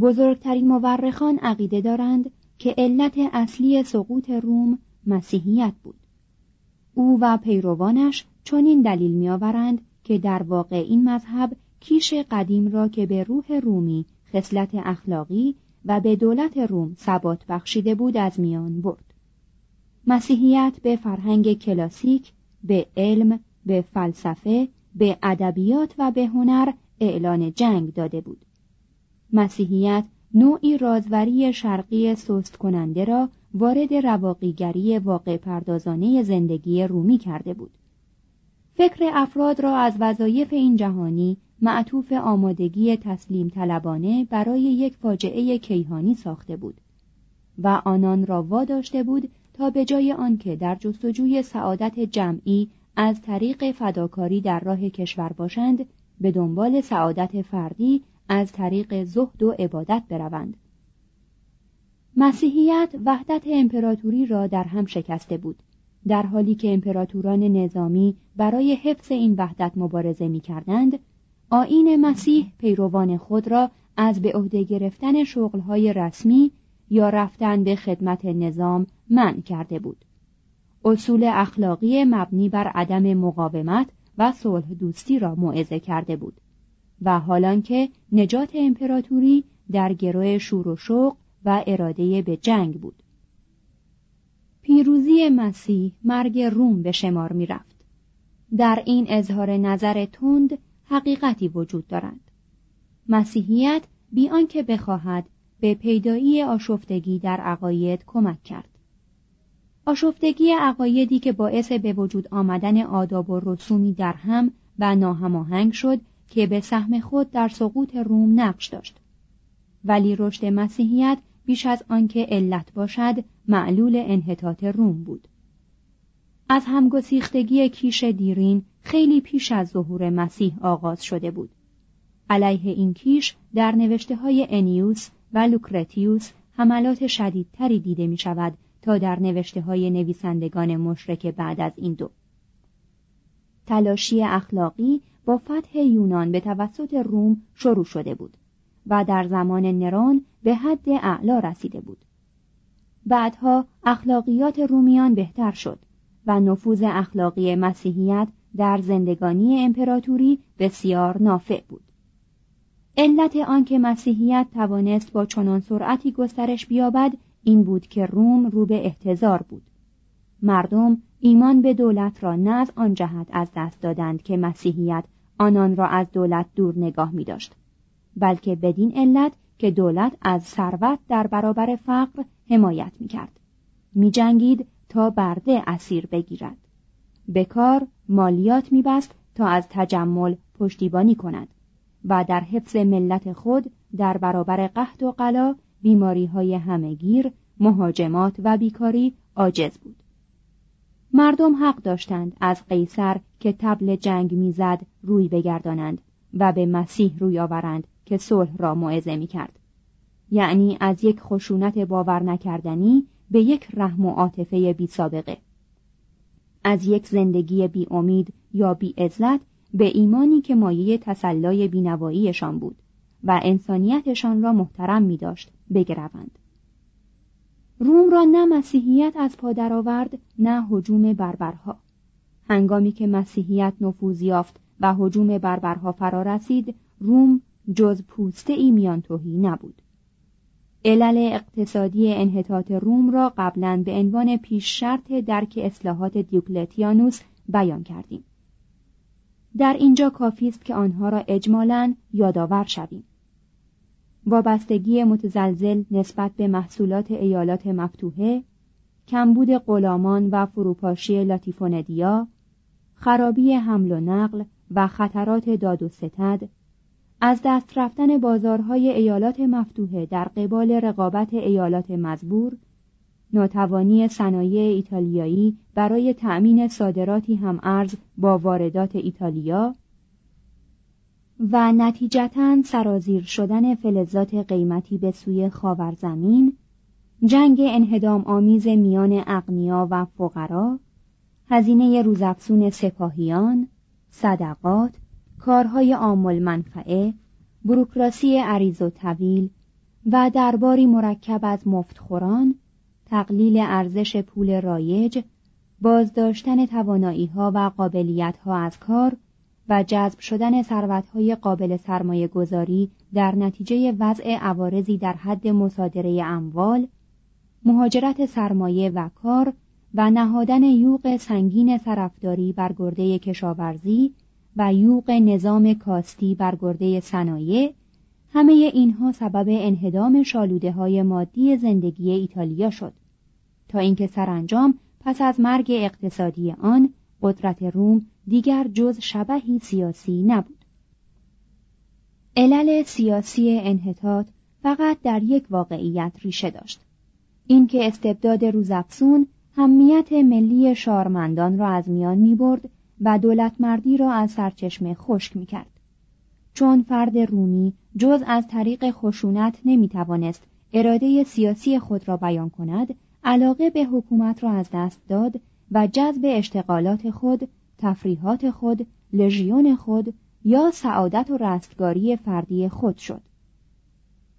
بزرگترین مورخان عقیده دارند که علت اصلی سقوط روم مسیحیت بود. او و پیروانش چنین دلیل میآورند که در واقع این مذهب کیش قدیم را که به روح رومی خصلت اخلاقی و به دولت روم ثبات بخشیده بود از میان برد. مسیحیت به فرهنگ کلاسیک، به علم، به فلسفه، به ادبیات و به هنر اعلان جنگ داده بود. مسیحیت نوعی رازوری شرقی سست کننده را وارد رواقیگری واقع پردازانه زندگی رومی کرده بود. فکر افراد را از وظایف این جهانی معطوف آمادگی تسلیم طلبانه برای یک فاجعه کیهانی ساخته بود و آنان را واداشته بود تا به جای آنکه در جستجوی سعادت جمعی از طریق فداکاری در راه کشور باشند به دنبال سعادت فردی از طریق زهد و عبادت بروند. مسیحیت وحدت امپراتوری را در هم شکسته بود در حالی که امپراتوران نظامی برای حفظ این وحدت مبارزه می کردند آین مسیح پیروان خود را از به عهده گرفتن شغلهای رسمی یا رفتن به خدمت نظام منع کرده بود. اصول اخلاقی مبنی بر عدم مقاومت و صلح دوستی را موعظه کرده بود. و حالان که نجات امپراتوری در گروه شور و شوق و اراده به جنگ بود. پیروزی مسیح مرگ روم به شمار می رفت. در این اظهار نظر تند حقیقتی وجود دارد. مسیحیت بی آنکه بخواهد به پیدایی آشفتگی در عقاید کمک کرد. آشفتگی عقایدی که باعث به وجود آمدن آداب و رسومی در هم و ناهماهنگ شد که به سهم خود در سقوط روم نقش داشت. ولی رشد مسیحیت بیش از آنکه علت باشد معلول انحطاط روم بود. از همگسیختگی کیش دیرین خیلی پیش از ظهور مسیح آغاز شده بود. علیه این کیش در نوشته های انیوس و لوکرتیوس حملات شدیدتری دیده می شود تا در نوشته های نویسندگان مشرک بعد از این دو. تلاشی اخلاقی با فتح یونان به توسط روم شروع شده بود و در زمان نران به حد اعلا رسیده بود. بعدها اخلاقیات رومیان بهتر شد و نفوذ اخلاقی مسیحیت در زندگانی امپراتوری بسیار نافع بود. علت آنکه مسیحیت توانست با چنان سرعتی گسترش بیابد این بود که روم رو به احتضار بود. مردم ایمان به دولت را نه از آن جهت از دست دادند که مسیحیت آنان را از دولت دور نگاه می داشت بلکه بدین علت که دولت از ثروت در برابر فقر حمایت می کرد می جنگید تا برده اسیر بگیرد. به کار مالیات می بست تا از تجمل پشتیبانی کند و در حفظ ملت خود در برابر قحط و قلا بیماری های همهگیر مهاجمات و بیکاری عاجز بود. مردم حق داشتند از قیصر که تبل جنگ می‌زد روی بگردانند و به مسیح روی آورند که صلح را موعظه می کرد. یعنی از یک خشونت باور نکردنی به یک رحم و عاطفه بی سابقه. از یک زندگی بی امید یا بی عزت به ایمانی که مایه تسلای بینواییشان بود و انسانیتشان را محترم می داشت بگروند. روم را نه مسیحیت از پا درآورد نه حجوم بربرها. هنگامی که مسیحیت نفوذ یافت و حجوم بربرها فرا رسید روم جز پوسته ای میان توهی نبود. علل اقتصادی انحطاط روم را قبلا به عنوان پیش شرط درک اصلاحات دیوکلتیانوس بیان کردیم. در اینجا کافی است که آنها را اجمالا یادآور شویم. وابستگی متزلزل نسبت به محصولات ایالات مفتوحه کمبود غلامان و فروپاشی لاتیفوندیا خرابی حمل و نقل و خطرات داد و ستد از دست رفتن بازارهای ایالات مفتوحه در قبال رقابت ایالات مزبور ناتوانی صنایع ایتالیایی برای تأمین صادراتی هم ارز با واردات ایتالیا و نتیجتا سرازیر شدن فلزات قیمتی به سوی خاورزمین جنگ انهدام آمیز میان اغنیا و فقرا هزینه روزافزون سپاهیان صدقات کارهای عامل منفعه بروکراسی عریض و طویل و درباری مرکب از مفتخوران تقلیل ارزش پول رایج بازداشتن توانایی ها و قابلیت ها از کار و جذب شدن ثروتهای قابل سرمایه گذاری در نتیجه وضع عوارضی در حد مصادره اموال مهاجرت سرمایه و کار و نهادن یوق سنگین طرفداری بر گرده کشاورزی و یوق نظام کاستی بر گرده صنایع همه اینها سبب انهدام شالوده های مادی زندگی ایتالیا شد. تا اینکه سرانجام پس از مرگ اقتصادی آن قدرت روم دیگر جز شبهی سیاسی نبود علل سیاسی انحطاط فقط در یک واقعیت ریشه داشت اینکه استبداد روزافزون همیت ملی شارمندان را از میان می برد و دولت مردی را از سرچشمه خشک می کرد. چون فرد رومی جز از طریق خشونت نمی توانست اراده سیاسی خود را بیان کند علاقه به حکومت را از دست داد و جذب اشتغالات خود تفریحات خود لژیون خود یا سعادت و رستگاری فردی خود شد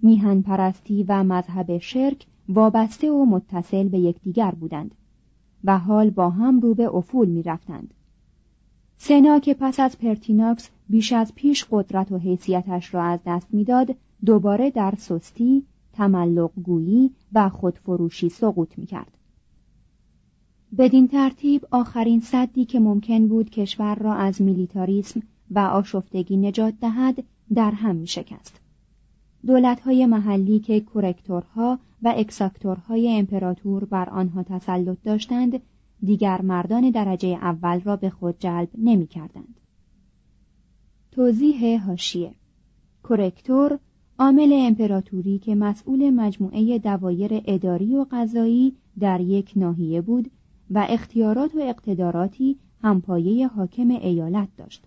میهن پرستی و مذهب شرک وابسته و متصل به یکدیگر بودند و حال با هم رو به افول می رفتند. سنا که پس از پرتیناکس بیش از پیش قدرت و حیثیتش را از دست می‌داد دوباره در سستی، تملق گویی و خودفروشی سقوط می کرد. بدین ترتیب آخرین سدی که ممکن بود کشور را از میلیتاریسم و آشفتگی نجات دهد در هم می شکست. های محلی که کرکتورها و اکساکتورهای امپراتور بر آنها تسلط داشتند دیگر مردان درجه اول را به خود جلب نمی کردند. توضیح هاشیه کرکتور عامل امپراتوری که مسئول مجموعه دوایر اداری و قضایی در یک ناحیه بود و اختیارات و اقتداراتی همپایه حاکم ایالت داشت.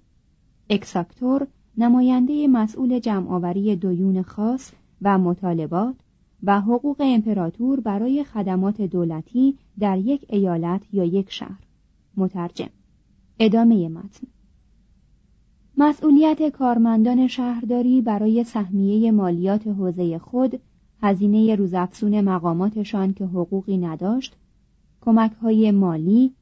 اکساکتور نماینده مسئول جمعآوری دویون خاص و مطالبات و حقوق امپراتور برای خدمات دولتی در یک ایالت یا یک شهر. مترجم. ادامه متن. مسئولیت کارمندان شهرداری برای سهمیه مالیات حوزه خود هزینه روزافزون مقاماتشان که حقوقی نداشت کمک های مالی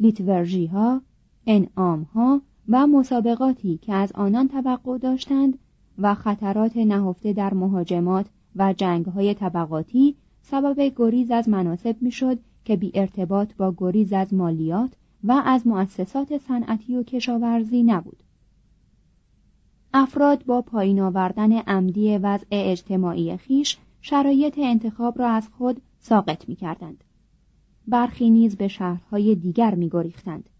لیتورژی ها انعام ها و مسابقاتی که از آنان توقع داشتند و خطرات نهفته در مهاجمات و جنگ های طبقاتی سبب گریز از مناسب می‌شد که بی ارتباط با گریز از مالیات و از مؤسسات صنعتی و کشاورزی نبود. افراد با پایین آوردن عمدی وضع اجتماعی خیش شرایط انتخاب را از خود ساقط می کردند. برخی نیز به شهرهای دیگر می گریختند.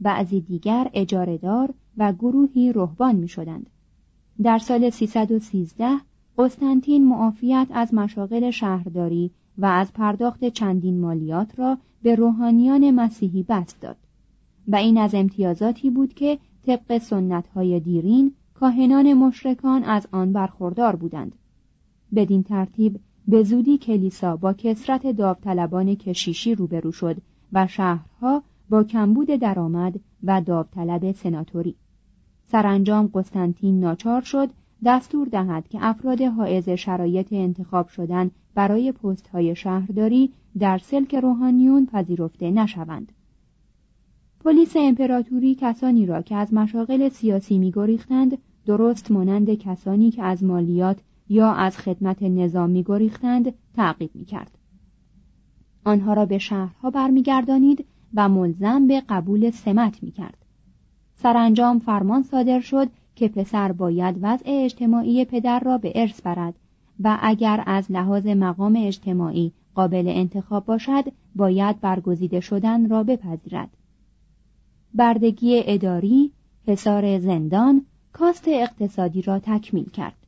بعضی دیگر اجارهدار و گروهی رهبان می شدند. در سال 313 قسطنطین معافیت از مشاغل شهرداری و از پرداخت چندین مالیات را به روحانیان مسیحی بست داد و این از امتیازاتی بود که طبق سنت های دیرین کاهنان مشرکان از آن برخوردار بودند بدین ترتیب به زودی کلیسا با کسرت داوطلبان کشیشی روبرو شد و شهرها با کمبود درآمد و داوطلب سناتوری سرانجام قسطنطین ناچار شد دستور دهد که افراد حائز شرایط انتخاب شدن برای پست های شهرداری در سلک روحانیون پذیرفته نشوند. پلیس امپراتوری کسانی را که از مشاغل سیاسی میگریختند درست مانند کسانی که از مالیات یا از خدمت نظام میگریختند تعقیب می‌کرد. آنها را به شهرها برمیگردانید و ملزم به قبول سمت می‌کرد. سرانجام فرمان صادر شد که پسر باید وضع اجتماعی پدر را به ارث برد و اگر از لحاظ مقام اجتماعی قابل انتخاب باشد باید برگزیده شدن را بپذیرد. بردگی اداری حصار زندان کاست اقتصادی را تکمیل کرد.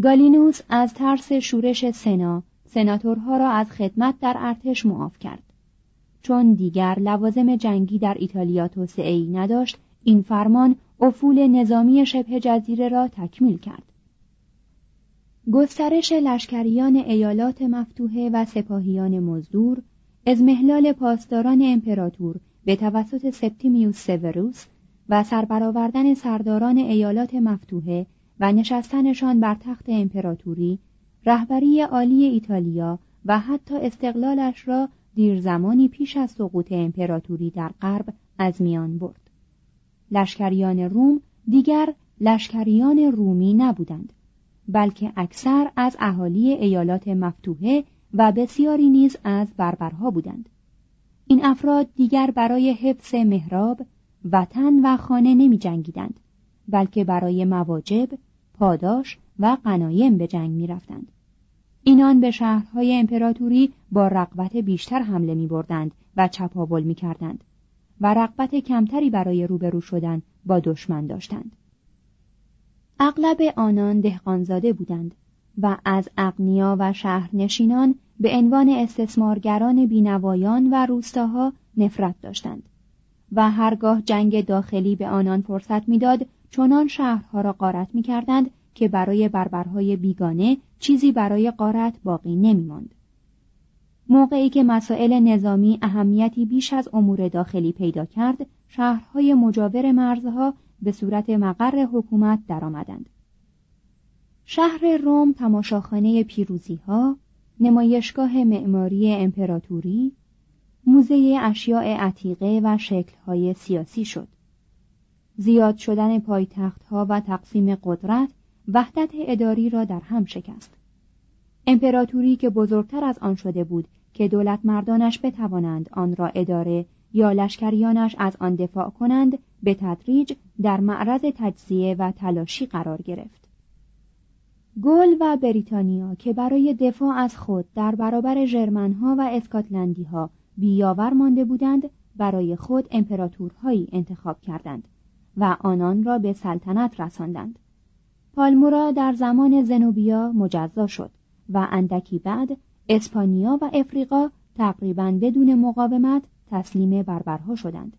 گالینوس از ترس شورش سنا سناتورها را از خدمت در ارتش معاف کرد. چون دیگر لوازم جنگی در ایتالیا توسعه نداشت این فرمان افول نظامی شبه جزیره را تکمیل کرد. گسترش لشکریان ایالات مفتوحه و سپاهیان مزدور از محلال پاسداران امپراتور به توسط سپتیمیوس سوروس و سربرآوردن سرداران ایالات مفتوحه و نشستنشان بر تخت امپراتوری رهبری عالی ایتالیا و حتی استقلالش را دیر زمانی پیش از سقوط امپراتوری در غرب از میان برد. لشکریان روم دیگر لشکریان رومی نبودند بلکه اکثر از اهالی ایالات مفتوحه و بسیاری نیز از بربرها بودند. این افراد دیگر برای حفظ محراب وطن و خانه نمی جنگیدند بلکه برای مواجب پاداش و قنایم به جنگ می رفتند. اینان به شهرهای امپراتوری با رقبت بیشتر حمله می بردند و چپاول می کردند و رقبت کمتری برای روبرو شدن با دشمن داشتند. اغلب آنان دهقانزاده بودند و از اغنیا و شهرنشینان به عنوان استثمارگران بینوایان و روستاها نفرت داشتند و هرگاه جنگ داخلی به آنان فرصت می‌داد چنان شهرها را غارت می‌کردند که برای بربرهای بیگانه چیزی برای قارت باقی نمیماند. موقعی که مسائل نظامی اهمیتی بیش از امور داخلی پیدا کرد شهرهای مجاور مرزها به صورت مقر حکومت درآمدند. شهر روم تماشاخانه پیروزی ها نمایشگاه معماری امپراتوری موزه اشیاء عتیقه و شکلهای سیاسی شد. زیاد شدن پایتخت ها و تقسیم قدرت وحدت اداری را در هم شکست. امپراتوری که بزرگتر از آن شده بود که دولت مردانش بتوانند آن را اداره یا لشکریانش از آن دفاع کنند به تدریج در معرض تجزیه و تلاشی قرار گرفت. گل و بریتانیا که برای دفاع از خود در برابر ژرمنها و اسکاتلندیها بیاور مانده بودند برای خود امپراتورهایی انتخاب کردند. و آنان را به سلطنت رساندند. پالمورا در زمان زنوبیا مجزا شد و اندکی بعد اسپانیا و افریقا تقریبا بدون مقاومت تسلیم بربرها شدند.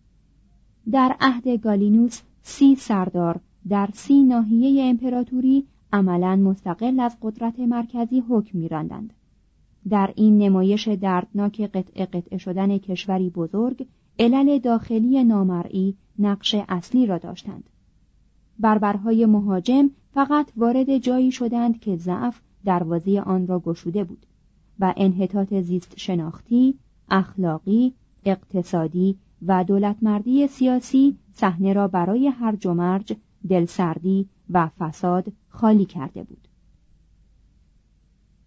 در عهد گالینوس سی سردار در سی ناحیه امپراتوری عملا مستقل از قدرت مرکزی حکم میراندند. در این نمایش دردناک قطع قطع شدن کشوری بزرگ علل داخلی نامرئی نقش اصلی را داشتند بربرهای مهاجم فقط وارد جایی شدند که ضعف دروازه آن را گشوده بود و انحطاط زیست شناختی، اخلاقی، اقتصادی و دولتمردی سیاسی صحنه را برای هر جمرج دلسردی و فساد خالی کرده بود.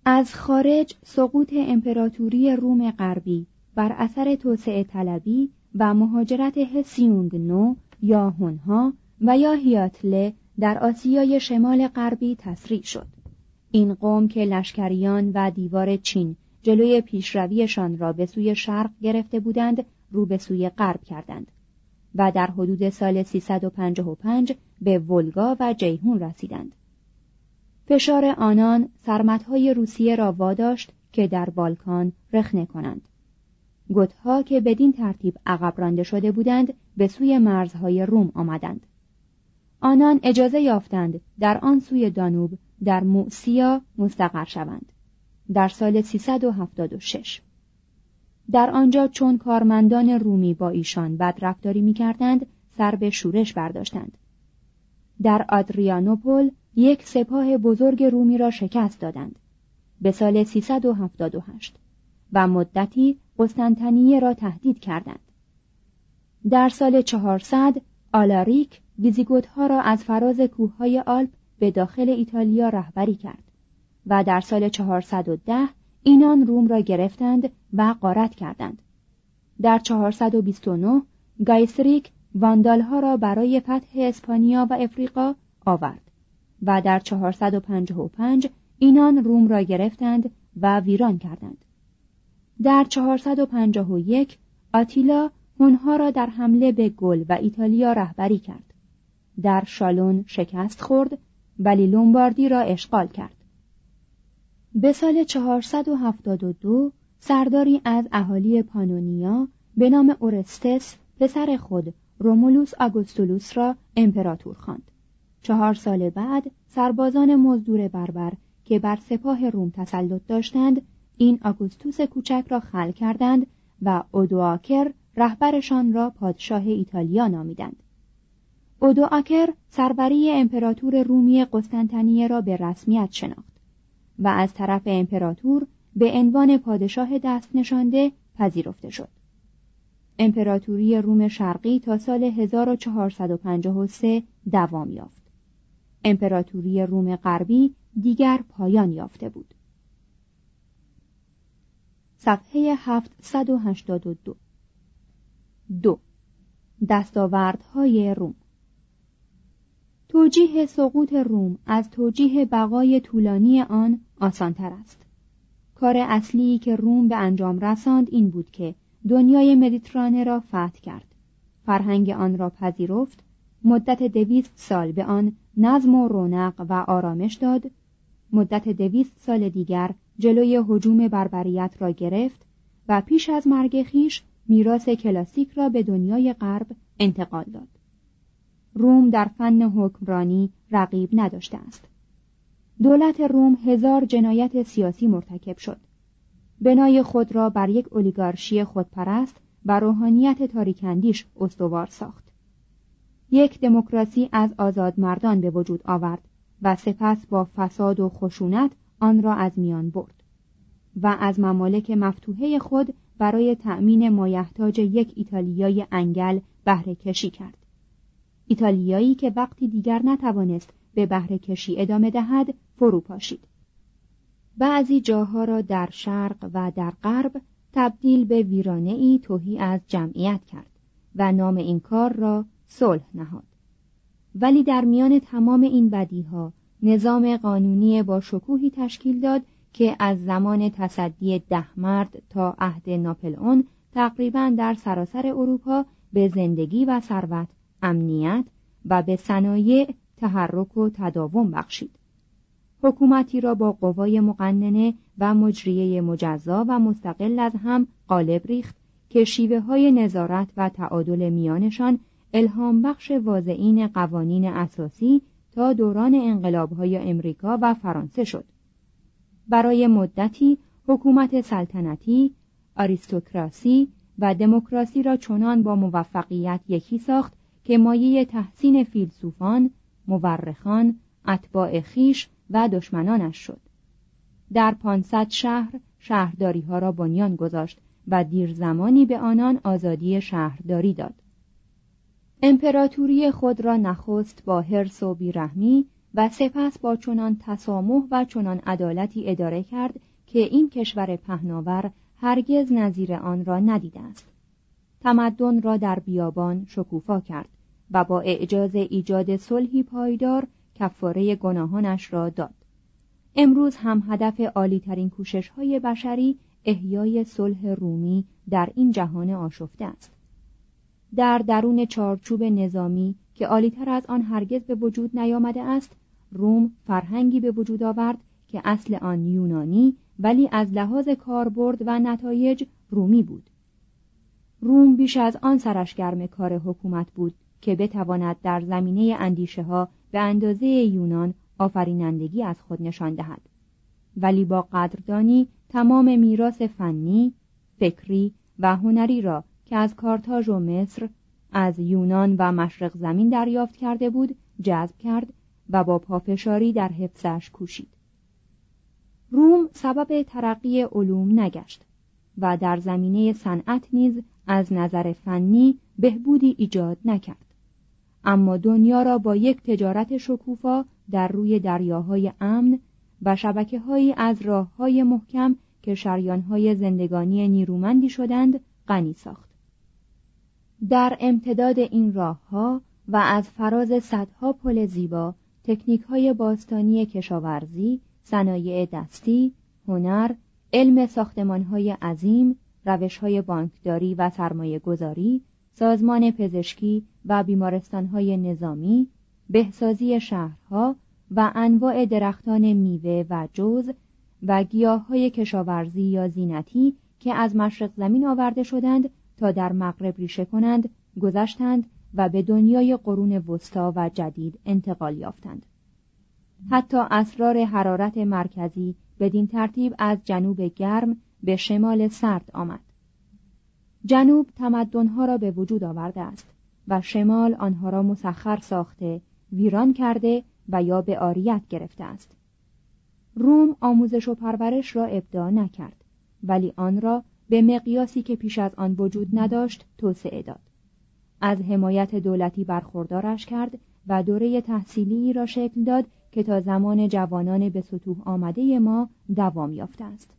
از خارج سقوط امپراتوری روم غربی بر اثر توسعه طلبی و مهاجرت هسیونگ نو یا هونها و یا هیاتله در آسیای شمال غربی تسریع شد. این قوم که لشکریان و دیوار چین جلوی پیشرویشان را به سوی شرق گرفته بودند رو به سوی غرب کردند و در حدود سال 355 به ولگا و جیهون رسیدند. فشار آنان سرمتهای روسیه را واداشت که در بالکان رخنه کنند. گوتها که بدین ترتیب عقب رانده شده بودند به سوی مرزهای روم آمدند. آنان اجازه یافتند در آن سوی دانوب در موسیا مستقر شوند. در سال 376 در آنجا چون کارمندان رومی با ایشان بدرفتاری می‌کردند سر به شورش برداشتند. در آدریانوپول یک سپاه بزرگ رومی را شکست دادند. به سال 378 و مدتی قسطنطنیه را تهدید کردند. در سال 400 آلاریک ویزیگوتها را از فراز کوههای آلپ به داخل ایتالیا رهبری کرد و در سال 410 اینان روم را گرفتند و غارت کردند. در 429 گایسریک واندالها را برای فتح اسپانیا و افریقا آورد و در 455 اینان روم را گرفتند و ویران کردند. در 451 آتیلا هونها را در حمله به گل و ایتالیا رهبری کرد در شالون شکست خورد ولی لومباردی را اشغال کرد به سال 472 سرداری از اهالی پانونیا به نام اورستس پسر خود رومولوس آگوستولوس را امپراتور خواند. چهار سال بعد سربازان مزدور بربر که بر سپاه روم تسلط داشتند این آگوستوس کوچک را خل کردند و اودواکر رهبرشان را پادشاه ایتالیا نامیدند. اودواکر سربری امپراتور رومی قسطنطنیه را به رسمیت شناخت و از طرف امپراتور به عنوان پادشاه دست نشانده پذیرفته شد. امپراتوری روم شرقی تا سال 1453 دوام یافت. امپراتوری روم غربی دیگر پایان یافته بود. صفحه 782 دو. دستاوردهای روم. توجیه سقوط روم از توجیه بقای طولانی آن آسانتر است. کار اصلی که روم به انجام رساند این بود که دنیای مدیترانه را فتح کرد. فرهنگ آن را پذیرفت مدت دویست سال به آن نظم و رونق و آرامش داد مدت دویست سال دیگر جلوی حجوم بربریت را گرفت و پیش از مرگ خیش میراث کلاسیک را به دنیای غرب انتقال داد. روم در فن حکمرانی رقیب نداشته است. دولت روم هزار جنایت سیاسی مرتکب شد. بنای خود را بر یک اولیگارشی خودپرست و روحانیت تاریکندیش استوار ساخت. یک دموکراسی از آزاد مردان به وجود آورد و سپس با فساد و خشونت آن را از میان برد و از ممالک مفتوحه خود برای تأمین مایحتاج یک ایتالیای انگل بهره کشی کرد. ایتالیایی که وقتی دیگر نتوانست به بهره کشی ادامه دهد فرو پاشید. بعضی جاها را در شرق و در غرب تبدیل به ویرانه ای توهی از جمعیت کرد و نام این کار را صلح نهاد. ولی در میان تمام این بدیها نظام قانونی با شکوهی تشکیل داد که از زمان تصدی ده مرد تا عهد ناپلئون تقریبا در سراسر اروپا به زندگی و ثروت امنیت و به صنایع تحرک و تداوم بخشید. حکومتی را با قوای مقننه و مجریه مجزا و مستقل از هم قالب ریخت که شیوه های نظارت و تعادل میانشان الهام بخش واضعین قوانین اساسی تا دوران انقلاب های امریکا و فرانسه شد. برای مدتی حکومت سلطنتی، آریستوکراسی و دموکراسی را چنان با موفقیت یکی ساخت که مایه تحسین فیلسوفان، مورخان، اتباع خیش و دشمنانش شد در پانصد شهر شهرداری ها را بنیان گذاشت و دیر زمانی به آنان آزادی شهرداری داد امپراتوری خود را نخست با حرس و بیرحمی و سپس با چنان تسامح و چنان عدالتی اداره کرد که این کشور پهناور هرگز نظیر آن را ندیده است. تمدن را در بیابان شکوفا کرد و با اعجاز ایجاد صلحی پایدار کفاره گناهانش را داد. امروز هم هدف عالیترین کوشش های بشری احیای صلح رومی در این جهان آشفته است. در درون چارچوب نظامی که عالیتر از آن هرگز به وجود نیامده است روم فرهنگی به وجود آورد که اصل آن یونانی ولی از لحاظ کاربرد و نتایج رومی بود. روم بیش از آن سرشگرم کار حکومت بود که بتواند در زمینه اندیشه ها به اندازه یونان آفرینندگی از خود نشان دهد. ولی با قدردانی تمام میراث فنی، فکری و هنری را که از کارتاژ و مصر از یونان و مشرق زمین دریافت کرده بود جذب کرد و با پافشاری در حفظش کوشید. روم سبب ترقی علوم نگشت و در زمینه صنعت نیز از نظر فنی بهبودی ایجاد نکرد. اما دنیا را با یک تجارت شکوفا در روی دریاهای امن و شبکه هایی از راه های محکم که شریان های زندگانی نیرومندی شدند غنی ساخت. در امتداد این راه ها و از فراز صدها پل زیبا تکنیک های باستانی کشاورزی، صنایع دستی، هنر، علم ساختمان های عظیم، روش های بانکداری و سرمایه گذاری، سازمان پزشکی و بیمارستان های نظامی، بهسازی شهرها و انواع درختان میوه و جوز و گیاه های کشاورزی یا زینتی که از مشرق زمین آورده شدند تا در مغرب ریشه کنند گذشتند و به دنیای قرون وسطا و جدید انتقال یافتند. حتی اسرار حرارت مرکزی بدین ترتیب از جنوب گرم به شمال سرد آمد. جنوب تمدنها را به وجود آورده است و شمال آنها را مسخر ساخته ویران کرده و یا به آریت گرفته است. روم آموزش و پرورش را ابداع نکرد ولی آن را به مقیاسی که پیش از آن وجود نداشت توسعه داد. از حمایت دولتی برخوردارش کرد و دوره تحصیلی را شکل داد که تا زمان جوانان به سطوح آمده ما دوام یافته است.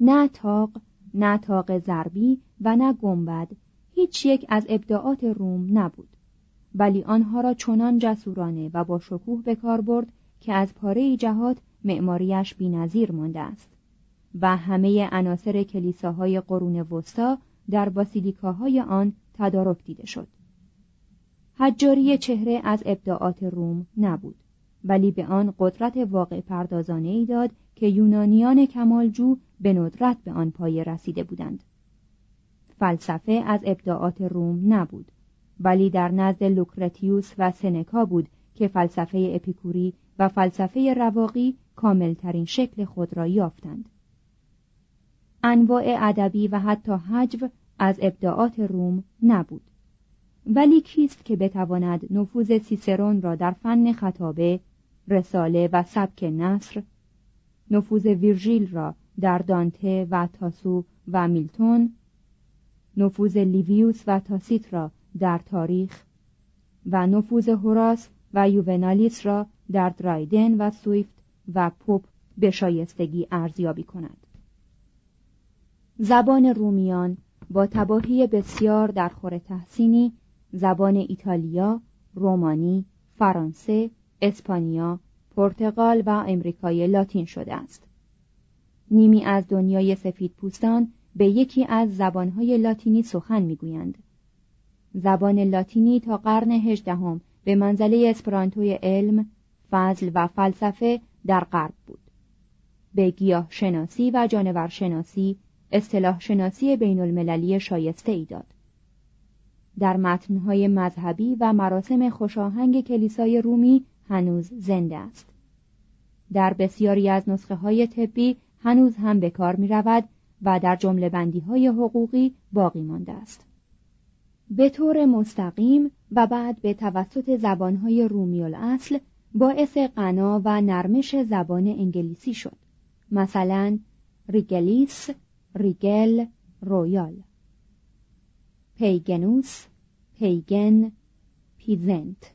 نه تاق نه تاق ضربی و نه گنبد هیچ یک از ابداعات روم نبود. ولی آنها را چنان جسورانه و با شکوه به کار برد که از پاره جهات معماریش بینظیر مانده است. و همه عناصر کلیساهای قرون وسطا در باسیلیکاهای آن تدارک دیده شد. حجاری چهره از ابداعات روم نبود ولی به آن قدرت واقع پردازانه ای داد که یونانیان کمالجو به ندرت به آن پایه رسیده بودند. فلسفه از ابداعات روم نبود ولی در نزد لوکرتیوس و سنکا بود که فلسفه اپیکوری و فلسفه رواقی کاملترین شکل خود را یافتند. انواع ادبی و حتی حجو از ابداعات روم نبود. ولی کیست که بتواند نفوذ سیسرون را در فن خطابه رساله و سبک نصر نفوذ ویرژیل را در دانته و تاسو و میلتون نفوذ لیویوس و تاسیت را در تاریخ و نفوذ هوراس و یوونالیس را در درایدن و سویفت و پوپ به شایستگی ارزیابی کند. زبان رومیان با تباهی بسیار در خور تحسینی زبان ایتالیا، رومانی، فرانسه، اسپانیا، پرتغال و امریکای لاتین شده است. نیمی از دنیای سفید پوستان به یکی از زبانهای لاتینی سخن می‌گویند. زبان لاتینی تا قرن هجدهم به منزله اسپرانتوی علم، فضل و فلسفه در غرب بود. به گیاه شناسی و جانور شناسی اصطلاح شناسی بین المللی شایسته ای داد. در متنهای مذهبی و مراسم خوشاهنگ کلیسای رومی هنوز زنده است. در بسیاری از نسخه های طبی هنوز هم به کار می رود و در جمله بندی های حقوقی باقی مانده است. به طور مستقیم و بعد به توسط زبانهای رومی الاصل باعث غنا و نرمش زبان انگلیسی شد. مثلا regalis regal royal paganus pagan peasant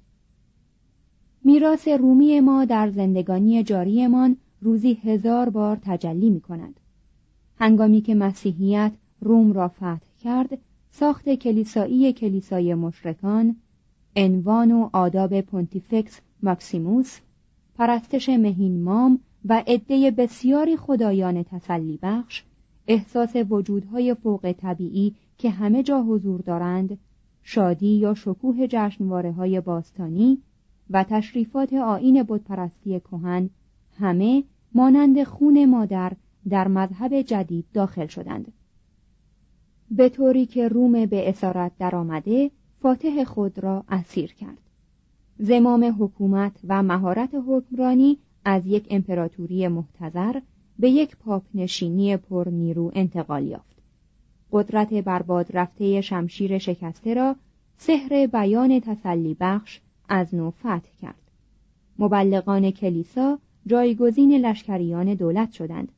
میراث رومی ما در زندگانی جاریمان روزی هزار بار تجلی می کند. هنگامی که مسیحیت روم را فتح کرد ساخت کلیسایی کلیسای مشرکان انوان و آداب پونتیفکس ماکسیموس پرستش مهین مام و عده بسیاری خدایان تسلی بخش احساس وجودهای فوق طبیعی که همه جا حضور دارند شادی یا شکوه جشنواره های باستانی و تشریفات آین بتپرستی کهن همه مانند خون مادر در مذهب جدید داخل شدند. به طوری که روم به اسارت درآمده فاتح خود را اسیر کرد. زمام حکومت و مهارت حکمرانی از یک امپراتوری محتظر به یک پاپ نشینی پر نیرو انتقال یافت. قدرت برباد رفته شمشیر شکسته را سحر بیان تسلی بخش از نو فتح کرد. مبلغان کلیسا جایگزین لشکریان دولت شدند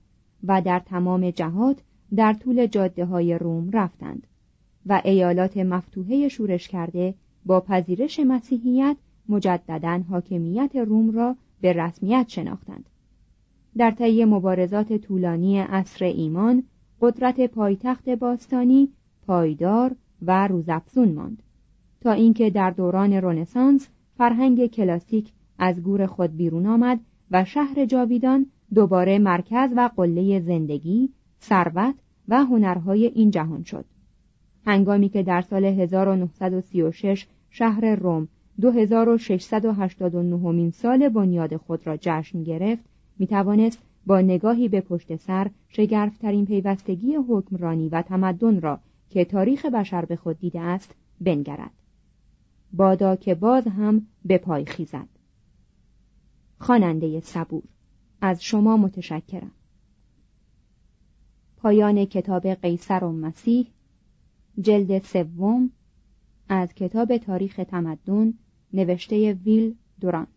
و در تمام جهات در طول جاده های روم رفتند و ایالات مفتوحه شورش کرده با پذیرش مسیحیت مجددا حاکمیت روم را به رسمیت شناختند. در طی مبارزات طولانی عصر ایمان قدرت پایتخت باستانی پایدار و روزافزون ماند تا اینکه در دوران رنسانس فرهنگ کلاسیک از گور خود بیرون آمد و شهر جاویدان دوباره مرکز و قله زندگی، ثروت و هنرهای این جهان شد. هنگامی که در سال 1936 شهر روم 2689 مین سال بنیاد خود را جشن گرفت، می با نگاهی به پشت سر شگرفترین پیوستگی حکمرانی و تمدن را که تاریخ بشر به خود دیده است بنگرد. بادا که باز هم به پای خیزد. خواننده صبور از شما متشکرم پایان کتاب قیصر و مسیح جلد سوم از کتاب تاریخ تمدن نوشته ویل دورانت